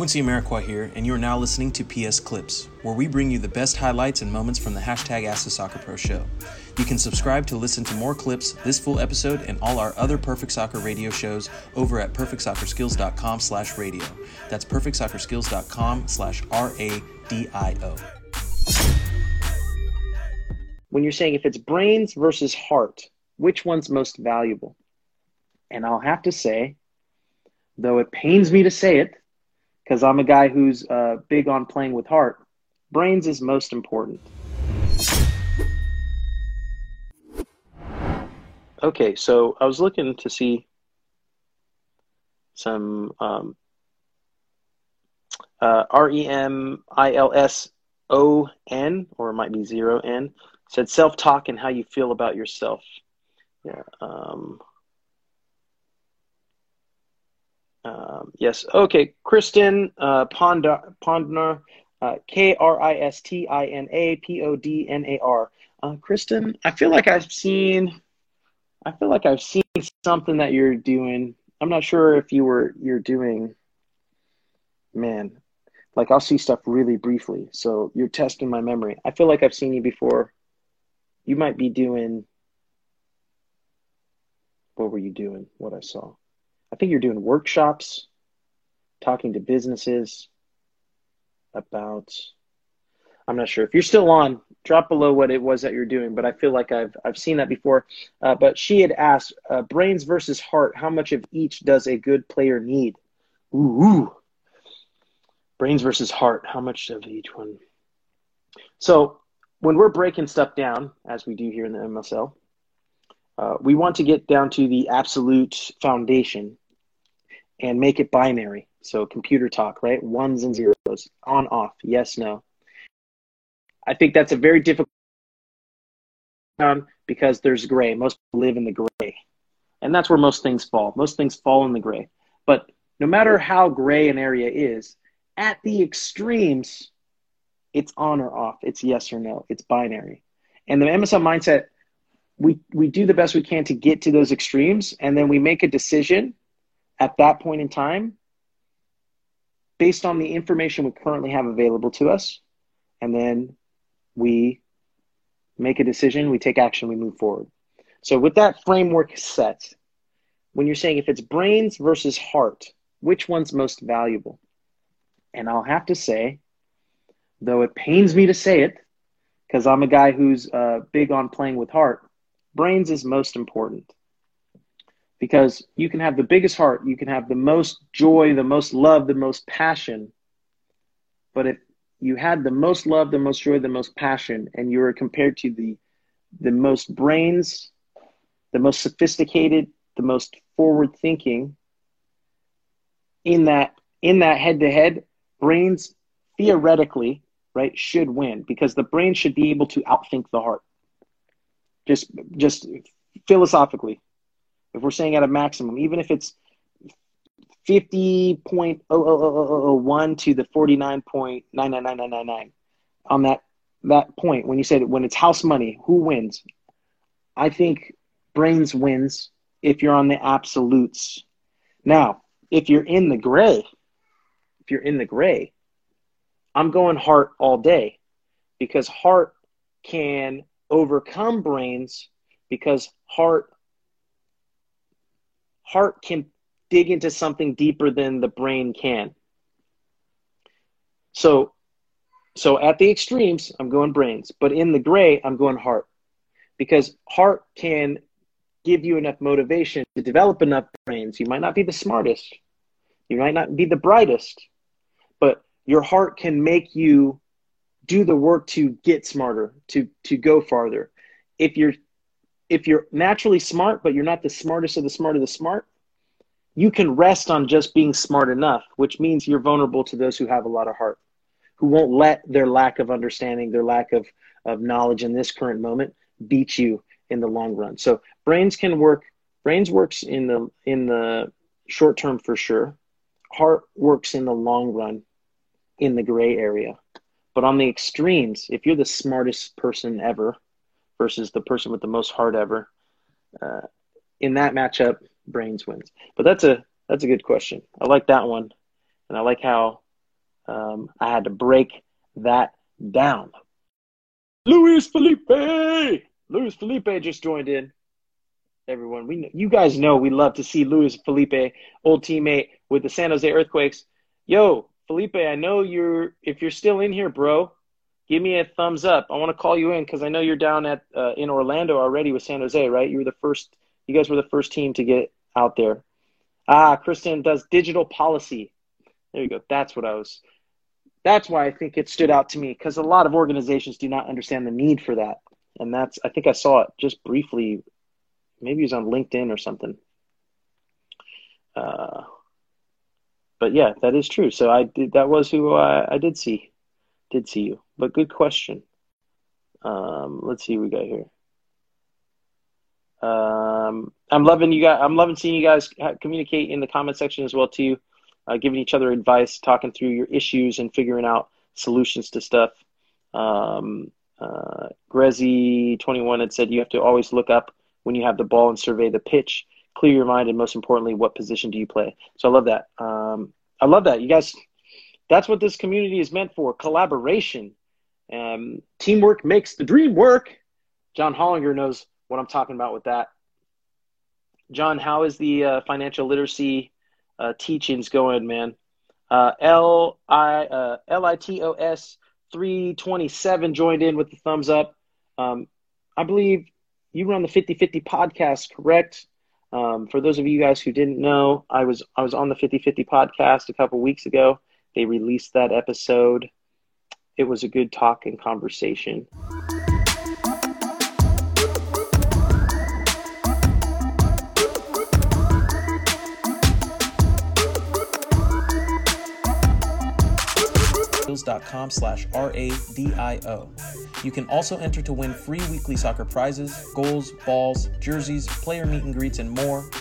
Quincy Amarikwa here, and you are now listening to PS Clips, where we bring you the best highlights and moments from the hashtag Ask the Soccer Pro show. You can subscribe to listen to more clips, this full episode, and all our other Perfect Soccer radio shows over at perfectsoccerskills.com slash radio. That's perfectsoccerskills.com slash R-A-D-I-O. When you're saying if it's brains versus heart, which one's most valuable? And I'll have to say, though it pains me to say it, because I'm a guy who's uh, big on playing with heart, brains is most important. Okay, so I was looking to see some um, uh, R E M I L S O N, or it might be zero N, said self talk and how you feel about yourself. Yeah. Um, um, yes. Okay. Kristen uh, Podnar, uh, K R I S T I N A P O D N A R. Uh, Kristen, I feel like I've seen, I feel like I've seen something that you're doing. I'm not sure if you were you're doing. Man, like I'll see stuff really briefly. So you're testing my memory. I feel like I've seen you before. You might be doing. What were you doing? What I saw. I think you're doing workshops, talking to businesses about. I'm not sure if you're still on. Drop below what it was that you're doing, but I feel like I've I've seen that before. Uh, but she had asked, uh, brains versus heart. How much of each does a good player need? Ooh, ooh. brains versus heart. How much of each one? So when we're breaking stuff down, as we do here in the MSL, uh, we want to get down to the absolute foundation and make it binary. So computer talk, right? Ones and zeros, on, off, yes, no. I think that's a very difficult because there's gray. Most live in the gray. And that's where most things fall. Most things fall in the gray. But no matter how gray an area is, at the extremes, it's on or off. It's yes or no. It's binary. And the MSL mindset, we, we do the best we can to get to those extremes, and then we make a decision at that point in time based on the information we currently have available to us. And then we make a decision, we take action, we move forward. So, with that framework set, when you're saying if it's brains versus heart, which one's most valuable? And I'll have to say, though it pains me to say it, because I'm a guy who's uh, big on playing with heart, brains is most important because you can have the biggest heart, you can have the most joy, the most love, the most passion. But if you had the most love, the most joy, the most passion, and you were compared to the the most brains, the most sophisticated, the most forward thinking in that in that head to head, brains theoretically, right, should win because the brain should be able to outthink the heart. Just just philosophically, if we're saying at a maximum, even if it's 50.00001 to the 49.999999 on that that point when you said when it's house money who wins? I think brains wins if you're on the absolutes. Now if you're in the gray if you're in the gray i'm going heart all day because heart can overcome brains because heart heart can dig into something deeper than the brain can. So so at the extremes, I'm going brains, but in the gray, I'm going heart. Because heart can give you enough motivation to develop enough brains. You might not be the smartest. You might not be the brightest, but your heart can make you do the work to get smarter, to to go farther. If you're if you're naturally smart, but you're not the smartest of the smart of the smart, you can rest on just being smart enough, which means you're vulnerable to those who have a lot of heart, who won't let their lack of understanding, their lack of, of knowledge in this current moment beat you in the long run. So brains can work, brains works in the in the short term for sure. Heart works in the long run in the gray area. But on the extremes, if you're the smartest person ever, versus the person with the most heart ever. Uh, in that matchup, brains wins. But that's a that's a good question. I like that one, and I like how Um, I had to break that down. Luis Felipe, Luis Felipe just joined in. Everyone, we you guys know we love to see Luis Felipe, old teammate with the San Jose Earthquakes. Yo, Felipe, I know you're if you're still in here, bro. Give me a thumbs up. I want to call you in because I know you're down at uh, in Orlando already with San Jose, right? You were the first. You guys were the first team to get out there. Ah, Kristen does digital policy. There you go. That's what I was. That's why I think it stood out to me because a lot of organizations do not understand the need for that, and that's. I think I saw it just briefly. Maybe it was on LinkedIn or something. Uh, but yeah, that is true. So I did. That was who I, I did see. Did see you. But good question. Um, let's see what we got here. Um, I'm loving you guys. I'm loving seeing you guys communicate in the comment section as well too, uh, giving each other advice, talking through your issues, and figuring out solutions to stuff. Um, uh, Grezzy21 had said you have to always look up when you have the ball and survey the pitch, clear your mind, and most importantly, what position do you play? So I love that. Um, I love that. You guys, that's what this community is meant for collaboration. Um, teamwork makes the dream work. John Hollinger knows what I'm talking about with that. John, how is the uh, financial literacy uh, teachings going, man? Uh, L I uh, L I T O S three twenty seven joined in with the thumbs up. Um, I believe you run the 50-50 podcast, correct? Um, for those of you guys who didn't know, I was I was on the 50-50 podcast a couple weeks ago. They released that episode. It was a good talk and conversation. skills.com slash R-A-D-I-O. You can also enter to win free weekly soccer prizes, goals, balls, jerseys, player meet and greets, and more